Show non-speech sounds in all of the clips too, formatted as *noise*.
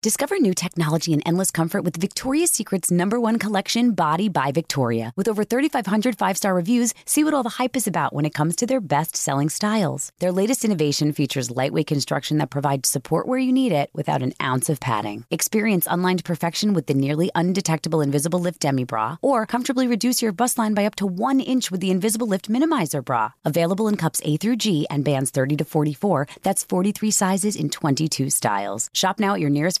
Discover new technology and endless comfort with Victoria's Secret's number one collection, Body by Victoria. With over 3,500 five star reviews, see what all the hype is about when it comes to their best selling styles. Their latest innovation features lightweight construction that provides support where you need it without an ounce of padding. Experience unlined perfection with the nearly undetectable Invisible Lift Demi Bra, or comfortably reduce your bust line by up to one inch with the Invisible Lift Minimizer Bra. Available in cups A through G and bands 30 to 44. That's 43 sizes in 22 styles. Shop now at your nearest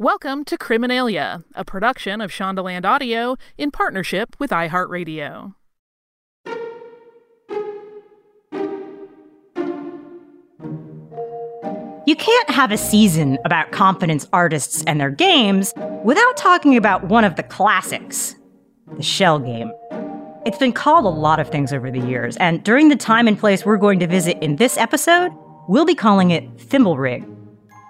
Welcome to Criminalia, a production of Shondaland Audio in partnership with iHeartRadio. You can't have a season about confidence artists and their games without talking about one of the classics the shell game. It's been called a lot of things over the years, and during the time and place we're going to visit in this episode, we'll be calling it Thimblerig.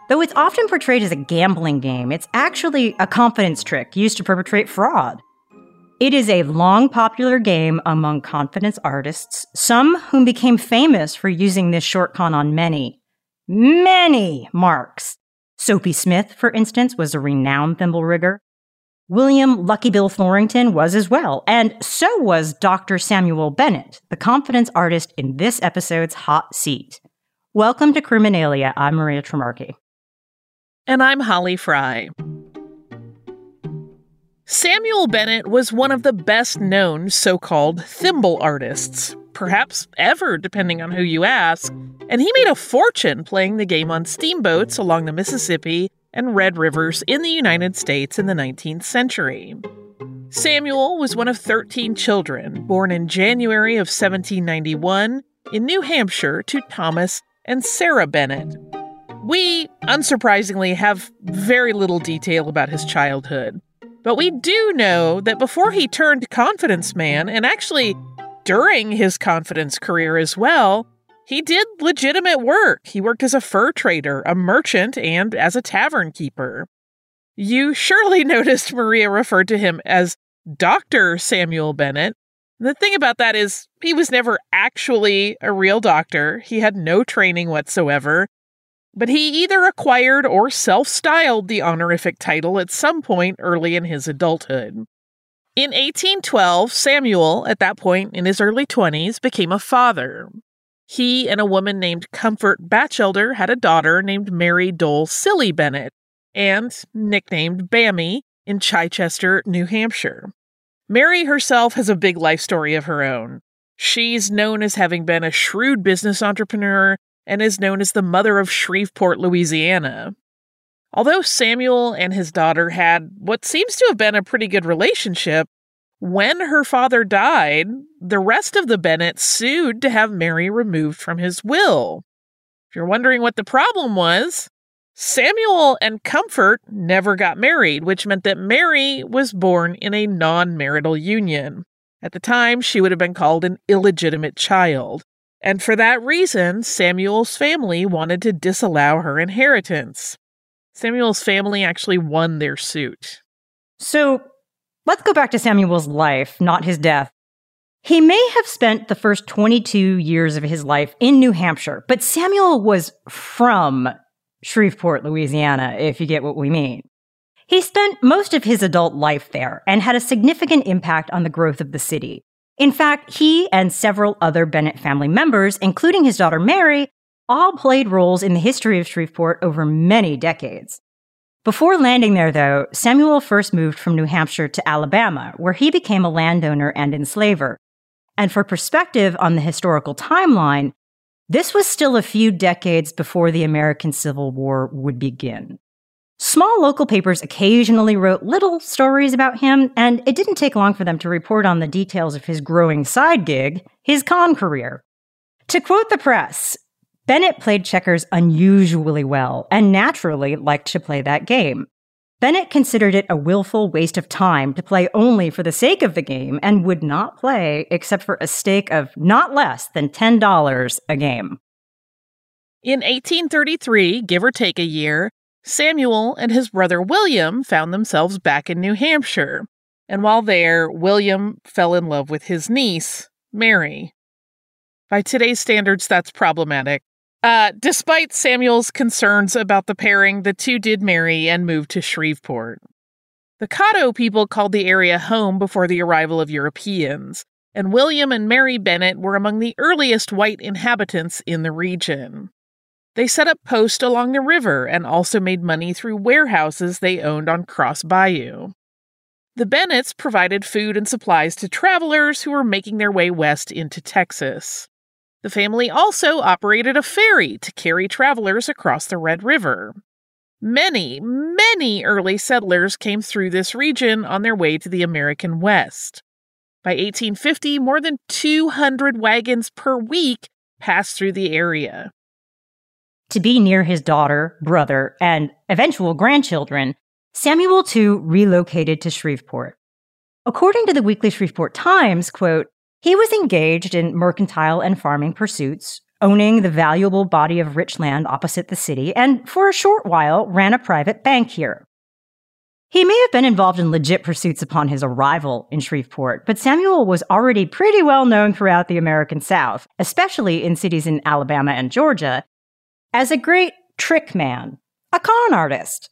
Though it's often portrayed as a gambling game, it's actually a confidence trick used to perpetrate fraud. It is a long popular game among confidence artists, some whom became famous for using this short con on many, many marks. Soapy Smith, for instance, was a renowned thimble rigger. William Lucky Bill Thorington was as well, and so was Dr. Samuel Bennett, the confidence artist in this episode's hot seat. Welcome to Criminalia. I'm Maria Trimarchi. And I'm Holly Fry. Samuel Bennett was one of the best known so called thimble artists, perhaps ever, depending on who you ask, and he made a fortune playing the game on steamboats along the Mississippi and Red Rivers in the United States in the 19th century. Samuel was one of 13 children born in January of 1791 in New Hampshire to Thomas and Sarah Bennett. We, unsurprisingly, have very little detail about his childhood. But we do know that before he turned confidence man, and actually during his confidence career as well, he did legitimate work. He worked as a fur trader, a merchant, and as a tavern keeper. You surely *laughs* noticed Maria referred to him as Dr. Samuel Bennett. The thing about that is, he was never actually a real doctor. He had no training whatsoever but he either acquired or self styled the honorific title at some point early in his adulthood. In 1812, Samuel, at that point in his early 20s, became a father. He and a woman named Comfort Batchelder had a daughter named Mary Dole Silly Bennett, and nicknamed Bammy, in Chichester, New Hampshire. Mary herself has a big life story of her own. She's known as having been a shrewd business entrepreneur and is known as the mother of Shreveport, Louisiana. Although Samuel and his daughter had what seems to have been a pretty good relationship, when her father died, the rest of the Bennetts sued to have Mary removed from his will. If you're wondering what the problem was, Samuel and Comfort never got married, which meant that Mary was born in a non marital union. At the time, she would have been called an illegitimate child. And for that reason, Samuel's family wanted to disallow her inheritance. Samuel's family actually won their suit. So let's go back to Samuel's life, not his death. He may have spent the first 22 years of his life in New Hampshire, but Samuel was from Shreveport, Louisiana, if you get what we mean. He spent most of his adult life there and had a significant impact on the growth of the city. In fact, he and several other Bennett family members, including his daughter Mary, all played roles in the history of Shreveport over many decades. Before landing there, though, Samuel first moved from New Hampshire to Alabama, where he became a landowner and enslaver. And for perspective on the historical timeline, this was still a few decades before the American Civil War would begin. Small local papers occasionally wrote little stories about him, and it didn't take long for them to report on the details of his growing side gig, his con career. To quote the press, Bennett played checkers unusually well and naturally liked to play that game. Bennett considered it a willful waste of time to play only for the sake of the game and would not play except for a stake of not less than $10 a game. In 1833, give or take a year, Samuel and his brother William found themselves back in New Hampshire. And while there, William fell in love with his niece, Mary. By today's standards, that's problematic. Uh, despite Samuel's concerns about the pairing, the two did marry and moved to Shreveport. The Caddo people called the area home before the arrival of Europeans, and William and Mary Bennett were among the earliest white inhabitants in the region. They set up posts along the river and also made money through warehouses they owned on Cross Bayou. The Bennetts provided food and supplies to travelers who were making their way west into Texas. The family also operated a ferry to carry travelers across the Red River. Many, many early settlers came through this region on their way to the American West. By 1850, more than 200 wagons per week passed through the area. To be near his daughter, brother, and eventual grandchildren, Samuel too relocated to Shreveport. According to the Weekly Shreveport Times, quote, he was engaged in mercantile and farming pursuits, owning the valuable body of rich land opposite the city, and for a short while ran a private bank here. He may have been involved in legit pursuits upon his arrival in Shreveport, but Samuel was already pretty well known throughout the American South, especially in cities in Alabama and Georgia, as a great trick man, a con artist.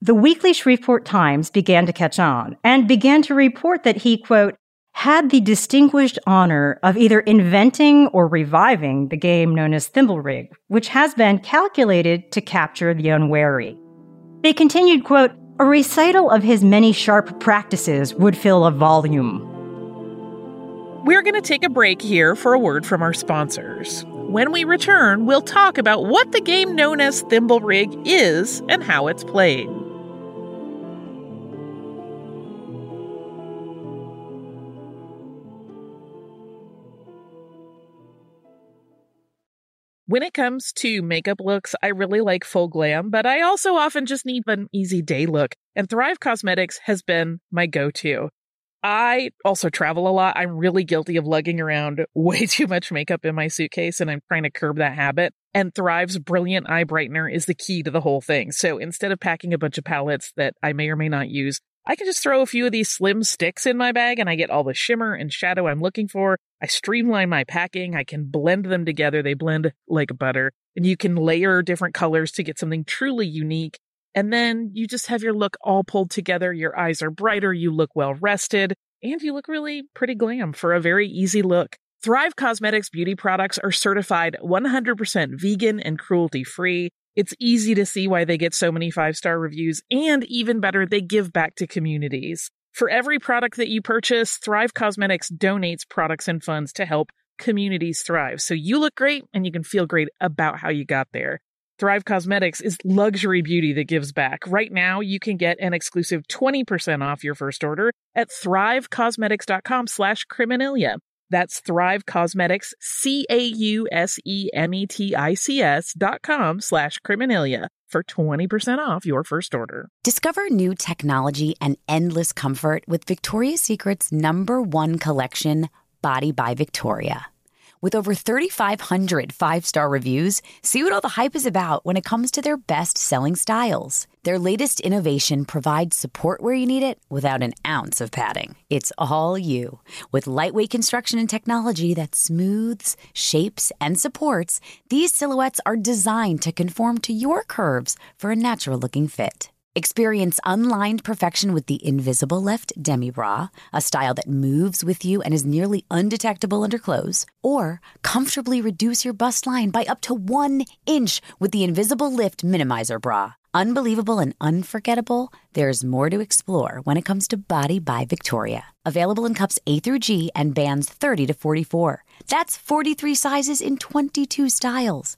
The weekly Shreveport Times began to catch on and began to report that he, quote, had the distinguished honor of either inventing or reviving the game known as Thimble Rig, which has been calculated to capture the unwary. They continued, quote, a recital of his many sharp practices would fill a volume. We're going to take a break here for a word from our sponsors. When we return, we'll talk about what the game known as Thimble Rig is and how it's played. When it comes to makeup looks, I really like full glam, but I also often just need an easy day look, and Thrive Causemetics has been my go to. I also travel a lot. I'm really guilty of lugging around *laughs* way too much makeup in my suitcase, and I'm trying to curb that habit. And Thrive's Brilliant Eye Brightener is the key to the whole thing. So instead of packing a bunch of palettes that I may or may not use, I can just throw a few of these slim sticks in my bag and I get all the shimmer and shadow I'm looking for. I streamline my packing. I can blend them together. They blend like butter and you can layer different colors to get something truly unique. And then you just have your look all pulled together. Your eyes are brighter. You look well rested and you look really pretty glam for a very easy look. Thrive Causemetics beauty products are certified 100% vegan and cruelty free. It's easy to see why they get so many five star reviews, and even better, they give back to communities. For every product that you purchase, Thrive Causemetics donates products and funds to help communities thrive. So you look great and you can feel great about how you got there. Thrive Causemetics is luxury beauty that gives back. Right now, you can get an exclusive 20% off your first order at thrivecausemetics.com slash criminalia. That's Thrive Causemetics, C-A-U-S-E-M-E-T-I-C-S dot com slash criminalia for 20% off your first order. Discover new technology and endless comfort with Victoria's Secret's number one collection, Body by Victoria. With over 3,500 five star reviews, see what all the hype is about when it comes to their best selling styles. Their latest innovation provides support where you need it without an ounce of padding. It's all you. With lightweight construction and technology that smooths, shapes, and supports, these silhouettes are designed to conform to your curves for a natural looking fit. Experience unlined perfection with the Invisible Lift Demi Bra, a style that moves with you and is nearly undetectable under clothes. Or comfortably reduce your bust line by up to one inch with the Invisible Lift Minimizer Bra. Unbelievable and unforgettable, there's more to explore when it comes to Body by Victoria. Available in cups A through G and bands 30 to 44. That's 43 sizes in 22 styles.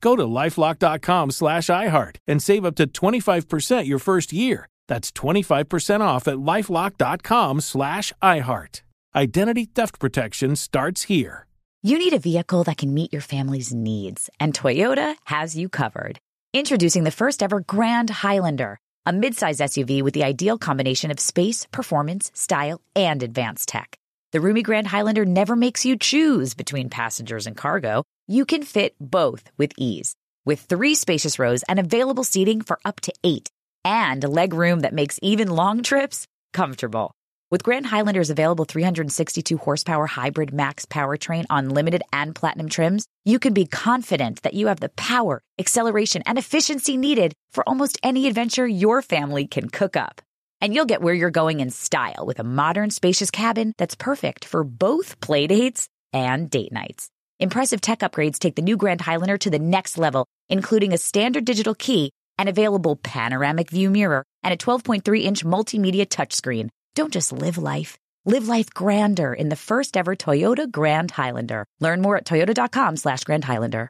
Go to lifelock.com slash iHeart and save up to 25% your first year. That's 25% off at lifelock.com slash iHeart. Identity theft protection starts here. You need a vehicle that can meet your family's needs, and Toyota has you covered. Introducing the first ever Grand Highlander, a midsize SUV with the ideal combination of space, performance, style, and advanced tech. The roomy Grand Highlander never makes you choose between passengers and cargo. You can fit both with ease. With three spacious rows and available seating for up to eight, and leg room that makes even long trips comfortable. With Grand Highlander's available 362 horsepower hybrid max powertrain on limited and platinum trims, you can be confident that you have the power, acceleration, and efficiency needed for almost any adventure your family can cook up. And you'll get where you're going in style with a modern, spacious cabin that's perfect for both playdates and date nights. Impressive tech upgrades take the new Grand Highlander to the next level, including a standard digital key, an available panoramic view mirror, and a 12.3 inch multimedia touchscreen. Don't just live life. Live life grander in the first ever Toyota Grand Highlander. Learn more at toyota.com slash Grand Highlander.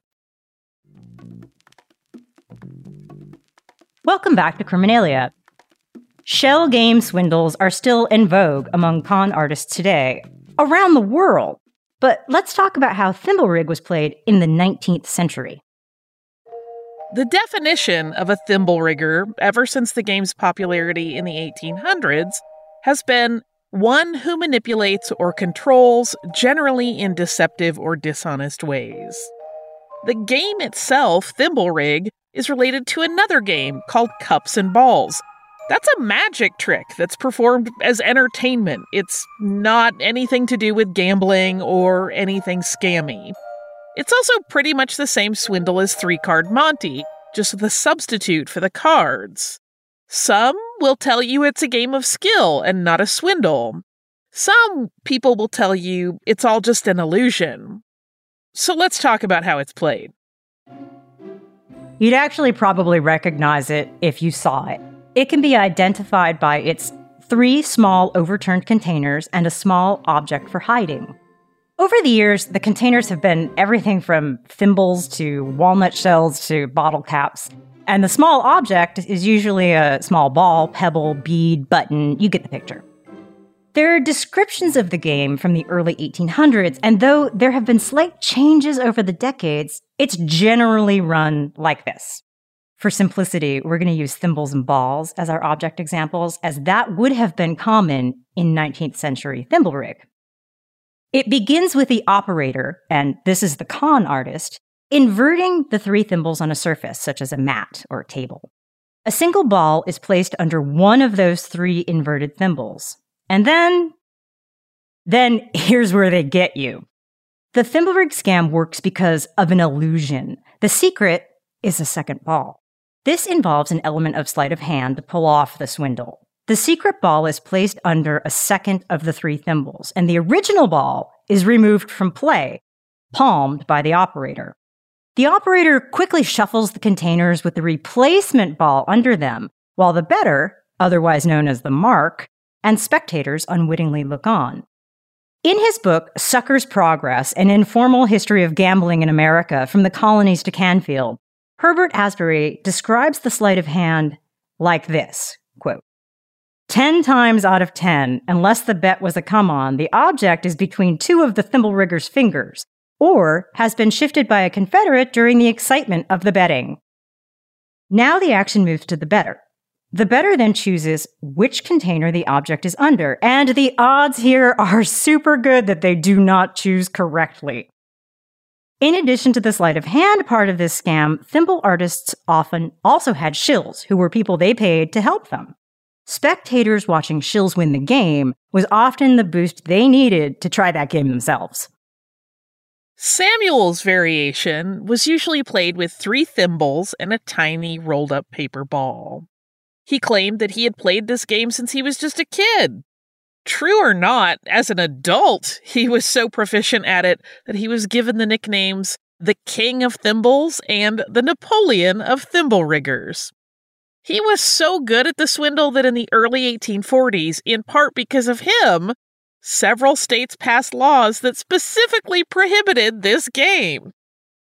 Welcome back to Criminalia. Shell game swindles are still in vogue among con artists today, around the world. But let's talk about how thimble rig was played in the 19th century. The definition of a thimble rigger, ever since the game's popularity in the 1800s, has been one who manipulates or controls, generally in deceptive or dishonest ways. The game itself, Thimble Rig, is related to another game called Cups and Balls. That's a magic trick that's performed as entertainment. It's not anything to do with gambling or anything scammy. It's also pretty much the same swindle as Three Card Monte, just the substitute for the cards. Some will tell you it's a game of skill and not a swindle. Some people will tell you it's all just an illusion. So let's talk about how it's played. You'd actually probably recognize it if you saw it. It can be identified by its three small overturned containers and a small object for hiding. Over the years, the containers have been everything from thimbles to walnut shells to bottle caps. And the small object is usually a small ball, pebble, bead, button. You get the picture. There are descriptions of the game from the early 1800s, and though there have been slight changes over the decades, it's generally run like this. For simplicity, we're going to use thimbles and balls as our object examples, as that would have been common in 19th century thimble rig. It begins with the operator, and this is the con artist, inverting the three thimbles on a surface, such as a mat or a table. A single ball is placed under one of those three inverted thimbles. And then, then here's where they get you. The thimble rig scam works because of an illusion. The secret is a second ball. This involves an element of sleight of hand to pull off the swindle. The secret ball is placed under a second of the three thimbles, and the original ball is removed from play, palmed by the operator. The operator quickly shuffles the containers with the replacement ball under them, while the better, otherwise known as the mark, and spectators unwittingly look on. In his book, Sucker's Progress An Informal History of Gambling in America from the Colonies to Canfield, Herbert Asbury describes the sleight of hand like this quote, 10 times out of 10, unless the bet was a come on, the object is between two of the thimble rigger's fingers, or has been shifted by a confederate during the excitement of the betting. Now the action moves to the better. The better then chooses which container the object is under, and the odds here are super good that they do not choose correctly. In addition to the sleight of hand part of this scam, thimble artists often also had shills, who were people they paid to help them. Spectators watching shills win the game was often the boost they needed to try that game themselves. Samuel's variation was usually played with three thimbles and a tiny rolled up paper ball. He claimed that he had played this game since he was just a kid. True or not, as an adult, he was so proficient at it that he was given the nicknames the King of Thimbles and the Napoleon of Thimble Riggers. He was so good at the swindle that in the early 1840s, in part because of him, several states passed laws that specifically prohibited this game.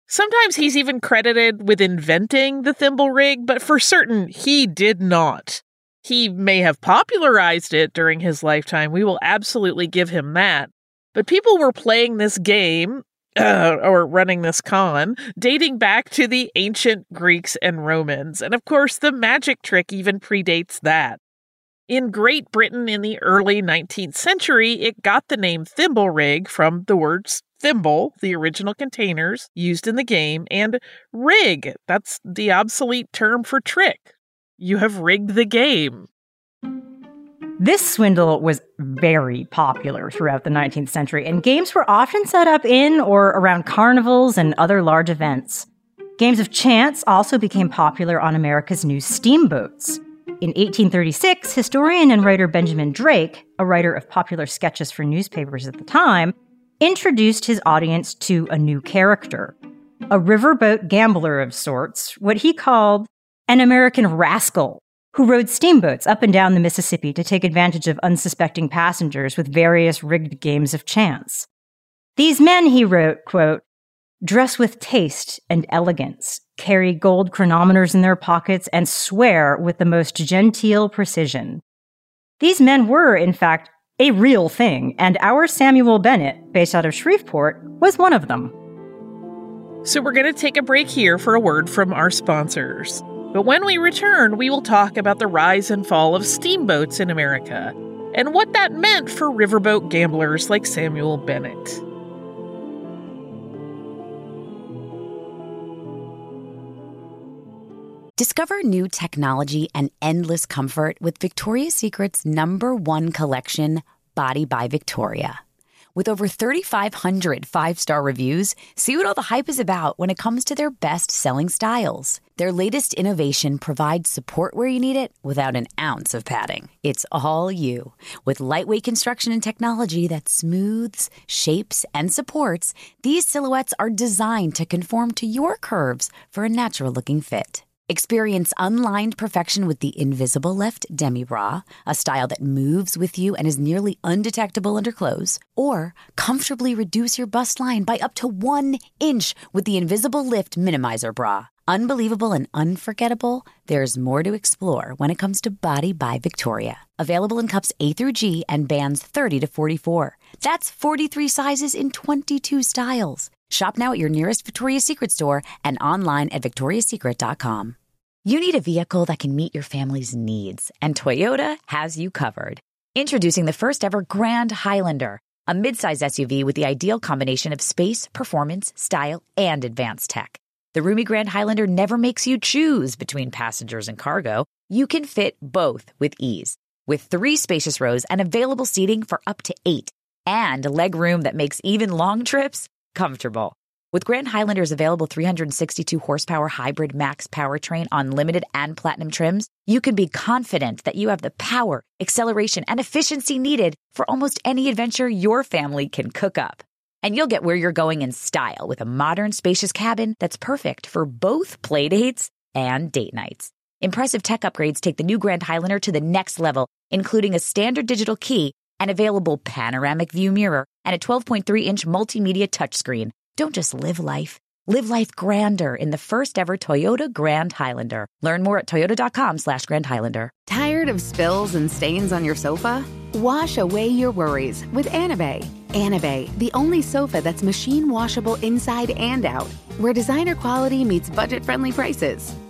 Sometimes he's even credited with inventing the thimble rig, but for certain, he did not. He may have popularized it during his lifetime. We will absolutely give him that. But people were playing this game uh, *clears throat* or running this con, dating back to the ancient Greeks and Romans. And of course, the magic trick even predates that. In Great Britain in the early 19th century, it got the name thimble rig from the words thimble, the original containers used in the game, and rig, that's the obsolete term for trick. You have rigged the game. This swindle was very popular throughout the 19th century, and games were often set up in or around carnivals and other large events. Games of chance also became popular on America's new steamboats. In 1836, historian and writer Benjamin Drake, a writer of popular sketches for newspapers at the time, introduced his audience to a new character, a riverboat gambler of sorts, what he called an American rascal who rode steamboats up and down the Mississippi to take advantage of unsuspecting passengers with various rigged games of chance. These men, he wrote, quote, dress with taste and elegance, carry gold chronometers in their pockets, and swear with the most genteel precision. These men were, in fact, a real thing, and our Samuel Bennett, based out of Shreveport, was one of them. So we're going to take a break here for a word from our sponsors. But when we return, we will talk about the rise and fall of steamboats in America and what that meant for riverboat gamblers like Samuel Bennett. Discover new technology and endless comfort with Victoria's Secret's number one collection, Body by Victoria. With over 3,500 five star reviews, see what all the hype is about when it comes to their best selling styles. Their latest innovation provides support where you need it without an ounce of padding. It's all you. With lightweight construction and technology that smooths, shapes, and supports, these silhouettes are designed to conform to your curves for a natural looking fit. Experience unlined perfection with the Invisible Lift Demi Bra, a style that moves with you and is nearly undetectable under clothes. Or comfortably reduce your bust line by up to one inch with the Invisible Lift Minimizer Bra. Unbelievable and unforgettable, there's more to explore when it comes to Body by Victoria. Available in cups A through G and bands 30 to 44. That's 43 sizes in 22 styles. Shop now at your nearest Victoria's Secret store and online at victoriassecret.com. You need a vehicle that can meet your family's needs, and Toyota has you covered. Introducing the first ever Grand Highlander, a midsize SUV with the ideal combination of space, performance, style, and advanced tech. The roomy Grand Highlander never makes you choose between passengers and cargo. You can fit both with ease. With three spacious rows and available seating for up to eight, and leg room that makes even long trips comfortable. With Grand Highlander's available 362 horsepower hybrid max powertrain on limited and platinum trims, you can be confident that you have the power, acceleration, and efficiency needed for almost any adventure your family can cook up. And you'll get where you're going in style with a modern, spacious cabin that's perfect for both playdates and date nights. Impressive tech upgrades take the new Grand Highlander to the next level, including a standard digital key, an available panoramic view mirror, and a 12.3 inch multimedia touchscreen don't just live life. Live life grander in the first ever Toyota Grand Highlander. Learn more at toyota.com slash Grand Highlander. Tired of spills and stains on your sofa? Wash away your worries with Anabei. Anabei, the only sofa that's machine washable inside and out, where designer quality meets budget friendly prices.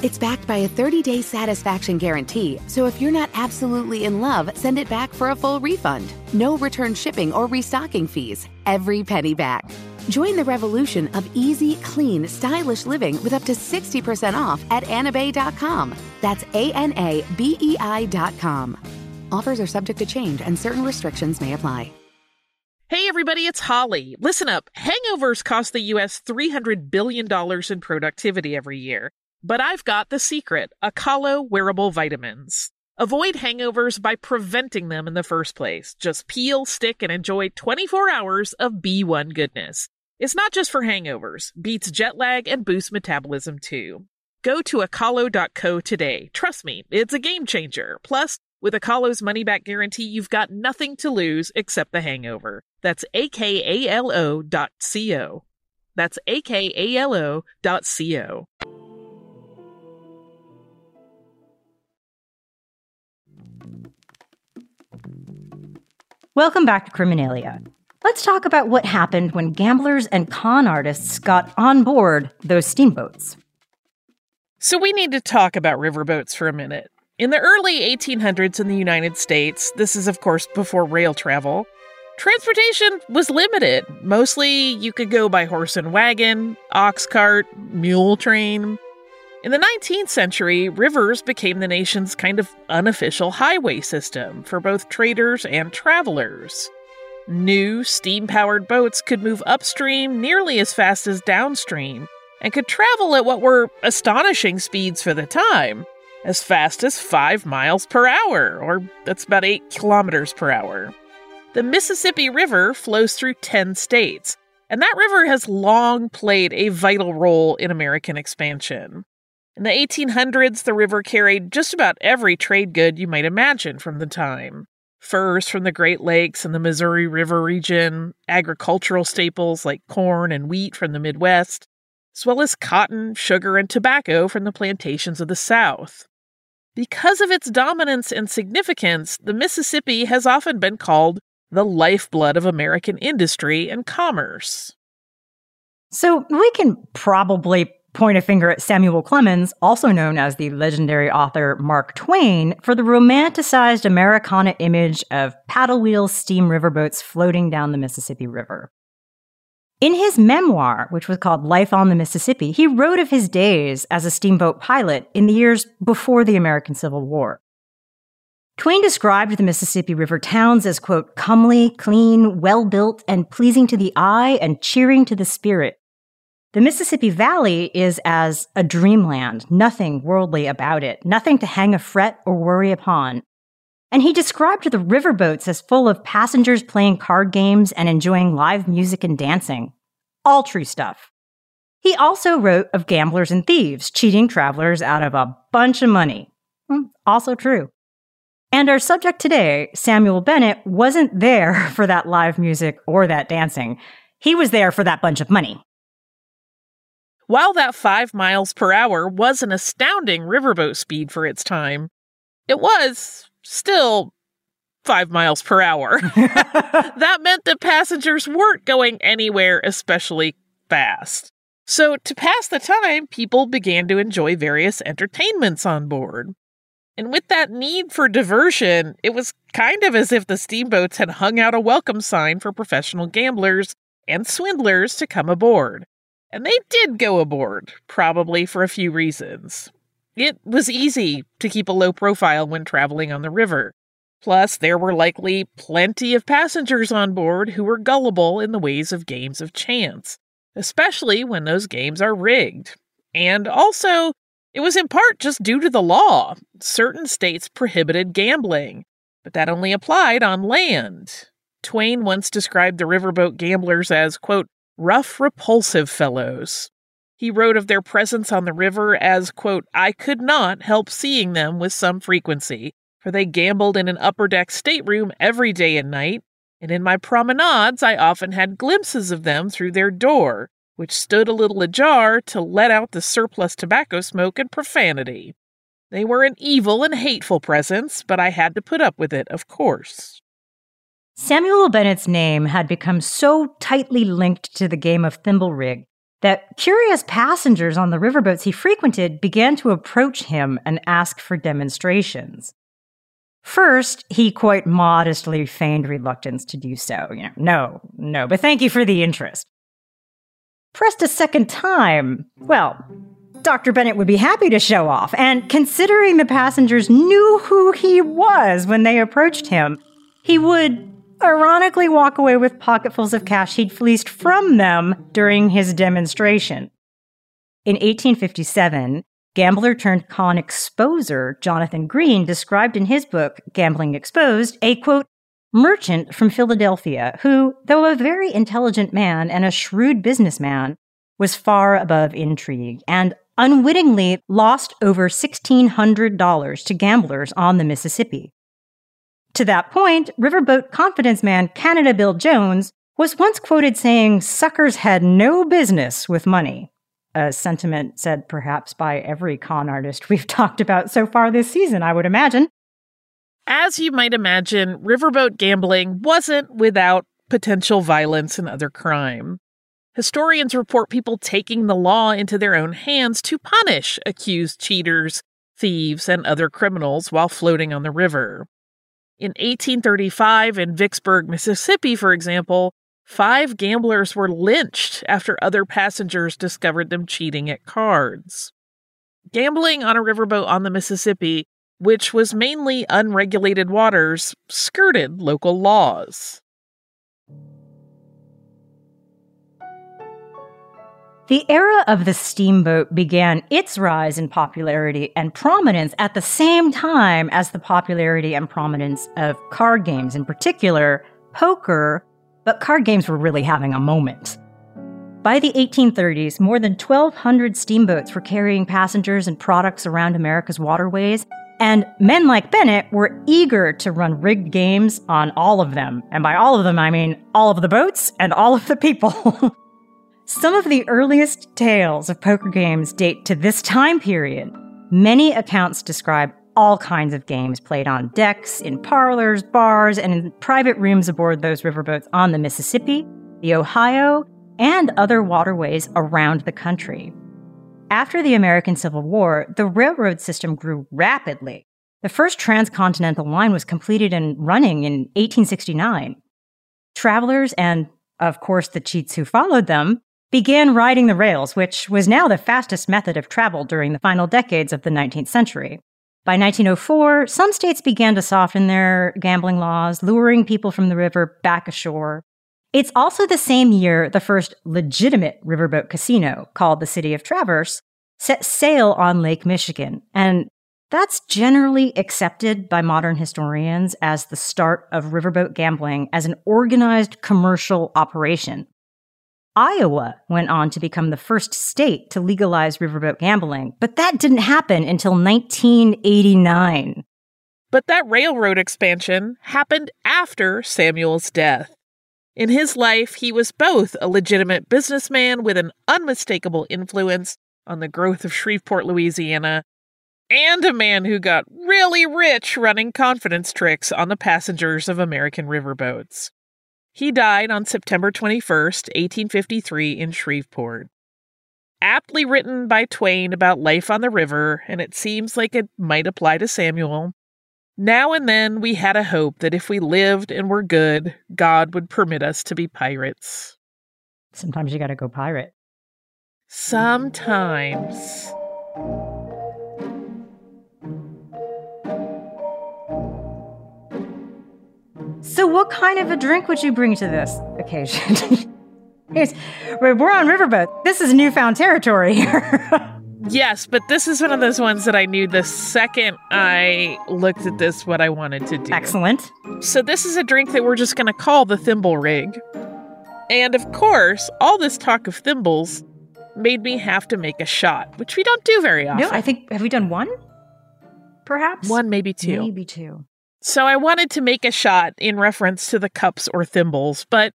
It's backed by a 30 day satisfaction guarantee, so if you're not absolutely in love, send it back for a full refund. No return shipping or restocking fees. Every penny back. Join the revolution of easy, clean, stylish living with up to 60% off at anabei.com. That's A N A B E I.com. Offers are subject to change and certain restrictions may apply. Hey everybody, it's Holly. Listen up. Hangovers cost the US $300 billion in productivity every year. But I've got the secret Akalo wearable vitamins. Avoid hangovers by preventing them in the first place. Just peel, stick, and enjoy 24 hours of B1 goodness. It's not just for hangovers, beats jet lag and boosts metabolism too. Go to akalo.co today. Trust me, it's a game changer. Plus, with Akalo's money back guarantee, you've got nothing to lose except the hangover. That's akalo dot co. That's akalo Welcome back to Criminalia. Let's talk about what happened when gamblers and con artists got on board those steamboats. So, we need to talk about riverboats for a minute. In the early 1800s in the United States, this is, of course, before rail travel, transportation was limited. Mostly you could go by horse and wagon, ox cart, mule train. In the 19th century, rivers became the nation's kind of unofficial highway system for both traders and travelers. New steam powered boats could move upstream nearly as fast as downstream and could travel at what were astonishing speeds for the time, as fast as 5 miles per hour, or that's about 8 kilometers per hour. The Mississippi River flows through 10 states, and that river has long played a vital role in American expansion. In the 1800s, the river carried just about every trade good you might imagine from the time furs from the Great Lakes and the Missouri River region, agricultural staples like corn and wheat from the Midwest, as well as cotton, sugar, and tobacco from the plantations of the South. Because of its dominance and significance, the Mississippi has often been called the lifeblood of American industry and commerce. So we can probably point a finger at Samuel Clemens, also known as the legendary author Mark Twain, for the romanticized Americana image of paddle wheel steam riverboats floating down the Mississippi River. In his memoir, which was called Life on the Mississippi, he wrote of his days as a steamboat pilot in the years before the American Civil War. Twain described the Mississippi River towns as, quote, comely, clean, well built, and pleasing to the eye and cheering to the spirit. The Mississippi Valley is as a dreamland, nothing worldly about it, nothing to hang a fret or worry upon. And he described the riverboats as full of passengers playing card games and enjoying live music and dancing. All true stuff. He also wrote of gamblers and thieves cheating travelers out of a bunch of money. Hmm, also true. And our subject today, Samuel Bennett, wasn't there *laughs* for that live music or that dancing. He was there for that bunch of money. While that 5 miles per hour was an astounding riverboat speed for its time, it was still 5 miles per hour. *laughs* *laughs* that meant that passengers weren't going anywhere especially fast. So, to pass the time, people began to enjoy various entertainments on board. And with that need for diversion, it was kind of as if the steamboats had hung out a welcome sign for professional gamblers and swindlers to come aboard. And they did go aboard, probably for a few reasons. It was easy to keep a low profile when traveling on the river. Plus, there were likely plenty of passengers on board who were gullible in the ways of games of chance, especially when those games are rigged. And also, it was in part just due to the law. Certain states prohibited gambling, but that only applied on land. Twain once described the riverboat gamblers as, quote, rough, repulsive fellows. He wrote of their presence on the river as, quote, I could not help seeing them with some frequency, for they gambled in an upper deck stateroom every day and night, and in my promenades I often had glimpses of them through their door, which stood a little ajar to let out the surplus tobacco smoke and profanity. They were an evil and hateful presence, but I had to put up with it, of course. Samuel Bennett's name had become so tightly linked to the game of thimble rig that curious passengers on the riverboats he frequented began to approach him and ask for demonstrations. First, he quite modestly feigned reluctance to do so. You know, no, no, but thank you for the interest pressed a second time, well, Dr. Bennett would be happy to show off. And considering the passengers knew who he was when they approached him, he would ironically walk away with pocketfuls of cash he'd fleeced from them during his demonstration. In 1857, gambler turned con exposer Jonathan Green described in his book, Gambling Exposed, a quote, merchant from Philadelphia who, though a very intelligent man and a shrewd businessman, was far above intrigue and unwittingly lost over $1,600 to gamblers on the Mississippi. To that point, riverboat confidence man Canada Bill Jones was once quoted saying suckers had no business with money, a sentiment said perhaps by every con artist we've *laughs* talked about so far this season, I would imagine. As you might imagine, riverboat gambling wasn't without potential violence and other crime. Historians report people taking the law into their own hands to punish accused cheaters, thieves, and other criminals while floating on the river. In 1835, in Vicksburg, Mississippi, for example, five gamblers were lynched after other passengers discovered them cheating at cards. Gambling on a riverboat on the Mississippi which was mainly unregulated waters, skirted local laws. The era of the steamboat began its rise in popularity and prominence at the same time as the popularity and prominence of card games, in particular, poker, but card games were really having a moment. By the 1830s, more than 1,200 steamboats were carrying passengers and products around America's waterways, and men like Bennett were eager to run rigged games on all of them. And by all of them, I mean all of the boats and all of the people. *laughs* Some of the earliest tales of poker games date to this time period. Many accounts describe all kinds of games played on decks, in parlors, bars, and in private rooms aboard those riverboats on the Mississippi, the Ohio, and other waterways around the country. After the American Civil War, the railroad system grew rapidly. The first transcontinental line was completed and running in 1869. Travelers, and of course the cheats who followed them, began riding the rails, which was now the fastest method of travel during the final decades of the 19th century. By 1904, some states began to soften their gambling laws, luring people from the river back ashore. It's also the same year the first legitimate riverboat casino, called the City of Traverse, set sail on Lake Michigan. And that's generally accepted by modern historians as the start of riverboat gambling as an organized commercial operation. Iowa went on to become the first state to legalize riverboat gambling, but that didn't happen until 1989. But that railroad expansion happened after Samuel's death. In his life, he was both a legitimate businessman with an unmistakable influence on the growth of Shreveport, Louisiana, and a man who got really rich running confidence tricks on the passengers of American riverboats. He died on September 21st, 1853, in Shreveport. Aptly written by Twain about life on the river, and it seems like it might apply to Samuel. Now and then we had a hope that if we lived and were good, God would permit us to be pirates. Sometimes you gotta go pirate. Sometimes. So, what kind of a drink would you bring to this occasion? *laughs* We're on Riverboat. This is newfound territory here. *laughs* yes, but this is one of those ones that I knew the second I looked at this what I wanted to do. Excellent. So, this is a drink that we're just going to call the thimble rig. And of course, all this talk of thimbles made me have to make a shot, which we don't do very often. No, I think, have we done one? Perhaps? One, maybe two. Maybe two. So I wanted to make a shot in reference to the cups or thimbles, but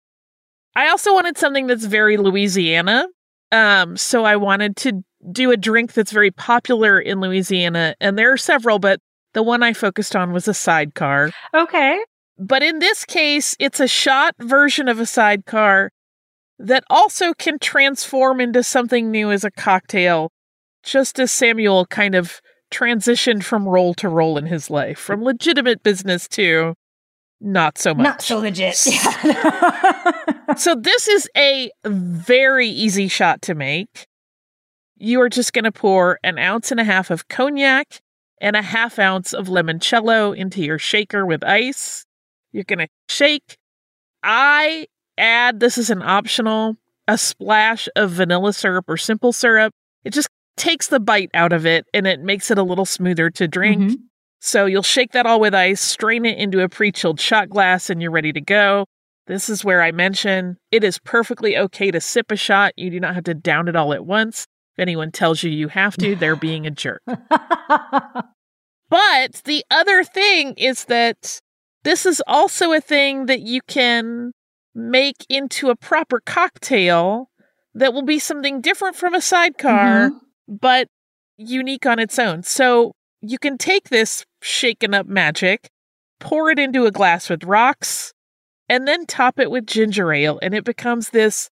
I also wanted something that's very Louisiana. Um, so I wanted to do a drink that's very popular in Louisiana, and there are several, but the one I focused on was a sidecar. Okay. But in this case, it's a shot version of a sidecar that also can transform into something new as a cocktail, just as Samuel kind of transitioned from role to role in his life, from legitimate business to not so much. Not so legit. *laughs* so this is a very easy shot to make. You are just going to pour an ounce and a half of cognac and a half ounce of limoncello into your shaker with ice. You're going to shake. I add, this is an optional, a splash of vanilla syrup or simple syrup. It just takes the bite out of it and it makes it a little smoother to drink. Mm-hmm. So you'll shake that all with ice, strain it into a pre chilled shot glass, and you're ready to go. This is where I mention it is perfectly okay to sip a shot. You do not have to down it all at once. If anyone tells you you have to, they're *laughs* being a jerk. *laughs* but the other thing is that this is also a thing that you can make into a proper cocktail that will be something different from a sidecar, mm-hmm. But unique on its own. So you can take this shaken up magic, pour it into a glass with rocks, and then top it with ginger ale, and it becomes this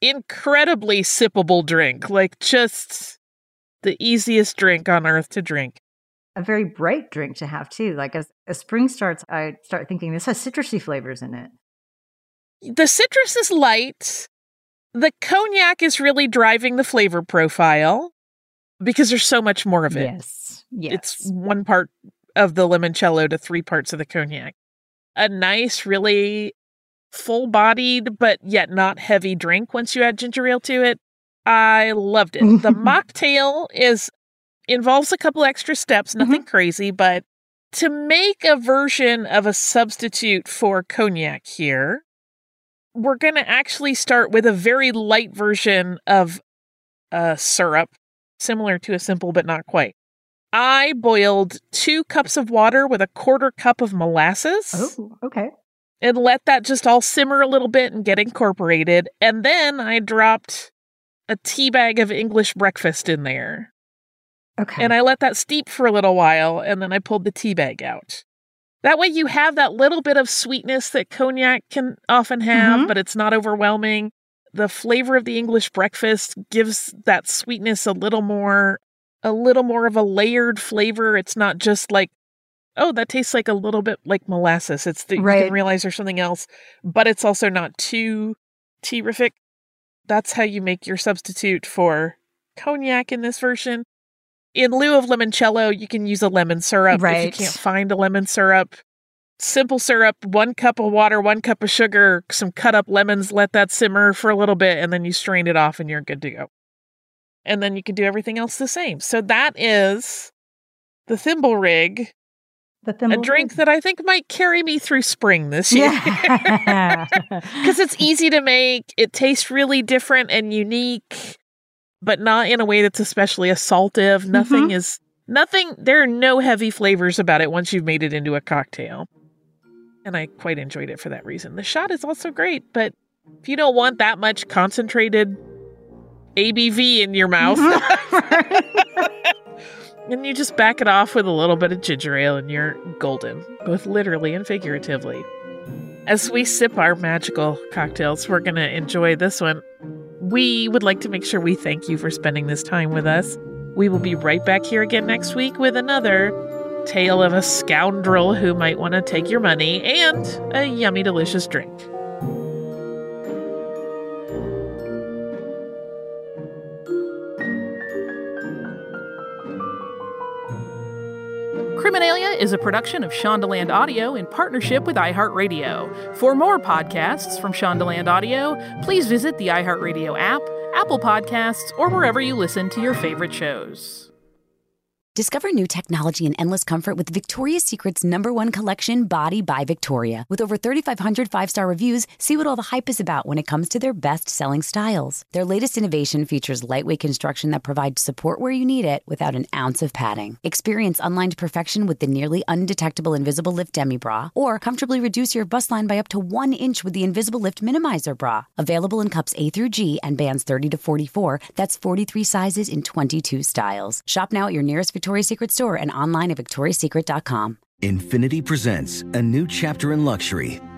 incredibly sippable drink. Like just the easiest drink on earth to drink. A very bright drink to have too. Like as, as spring starts, I start thinking this has citrusy flavors in it. The citrus is light. The cognac is really driving the flavor profile because there's so much more of it. Yes. Yes. It's one part of the limoncello to three parts of the cognac. A nice, really full bodied, but yet not heavy drink once you add ginger ale to it. I loved it. the *laughs* mocktail is involves a couple extra steps, nothing mm-hmm. crazy, but to make a version of a substitute for cognac here, we're going to actually start with a very light version of a syrup, similar to a simple but not quite. I boiled two cups of water with a quarter cup of molasses. Oh, okay. And let that just all simmer a little bit and get incorporated. And then I dropped a tea bag of English breakfast in there. Okay. And I let that steep for a little while, and then I pulled the tea bag out. That way, you have that little bit of sweetness that cognac can often have, mm-hmm. but it's not overwhelming. The flavor of the English breakfast gives that sweetness a little more a little more of a layered flavor. It's not just like, oh, that tastes like a little bit like molasses. It's that right. you can realize there's something else, but it's also not too terrific. That's how you make your substitute for cognac in this version. in lieu of limoncello, you can use a lemon syrup. Right. If you can't find a lemon syrup, simple syrup, one cup of water, one cup of sugar, some cut up lemons, let that simmer for a little bit, and then you strain it off and you're good to go. And then you can do everything else the same. So that is the thimble rig, The a drink rig. that I think might carry me through spring this year. *laughs* *laughs* Yeah. Because it's easy to make, it tastes really different and unique, but not in a way that's especially assaultive. Mm-hmm. Nothing is, nothing, there are no heavy flavors about it once you've made it into a cocktail. And I quite enjoyed it for that reason. The shot is also great, but if you don't want that much concentrated ABV in your mouth, *laughs* *laughs* and you just back it off with a little bit of ginger ale and you're golden, both literally and figuratively. As we sip our magical cocktails, we're going to enjoy this one. We would like to make sure we thank you for spending this time with us. We will be right back here again next week with another tale of a scoundrel who might want to take your money and a yummy, delicious drink. Criminalia is a production of Shondaland Audio in partnership with iHeartRadio. For more podcasts from Shondaland Audio, please visit the iHeartRadio app, Apple Podcasts, or wherever you listen to your favorite shows. Discover new technology and endless comfort with Victoria's Secret's number one collection, Body by Victoria. With over 3,500 five star reviews, see what all the hype is about when it comes to their best selling styles. Their latest innovation features lightweight construction that provides support where you need it without an ounce of padding. Experience unlined perfection with the nearly undetectable Invisible Lift Demi Bra, or comfortably reduce your bust line by up to one inch with the Invisible Lift Minimizer Bra. Available in cups A through G and bands 30 to 44. That's 43 sizes in 22 styles. Shop now at your nearest Victoria's Secret store and online at victoriassecret.com. Infiniti presents a new chapter in luxury,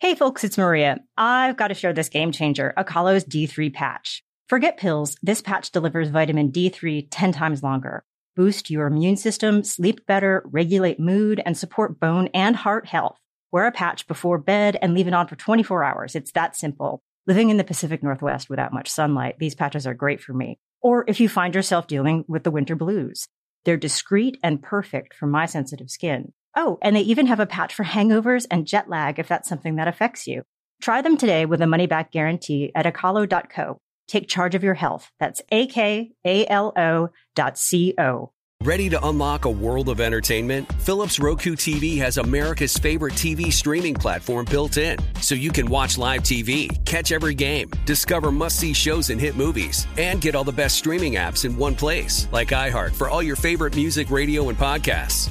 Hey folks, it's Maria. I've got to share this game changer, Akalo's D3 patch. Forget pills, this patch delivers vitamin D3 10 times longer. Boost your immune system, sleep better, regulate mood, and support bone and heart health. Wear a patch before bed and leave it on for 24 hours. It's that simple. Living in the Pacific Northwest without much sunlight, these patches are great for me. Or if you find yourself dealing with the winter blues, they're discreet and perfect for my sensitive skin. Oh, and they even have a patch for hangovers and jet lag if that's something that affects you. Try them today with a money back guarantee at akalo.co. Take charge of your health. That's A-K-A-L-O dot C-O. Ready to unlock a world of entertainment? Philips Roku TV has America's favorite TV streaming platform built in, so you can watch live TV, catch every game, discover must see shows and hit movies, and get all the best streaming apps in one place, like iHeart for all your favorite music, radio, and podcasts.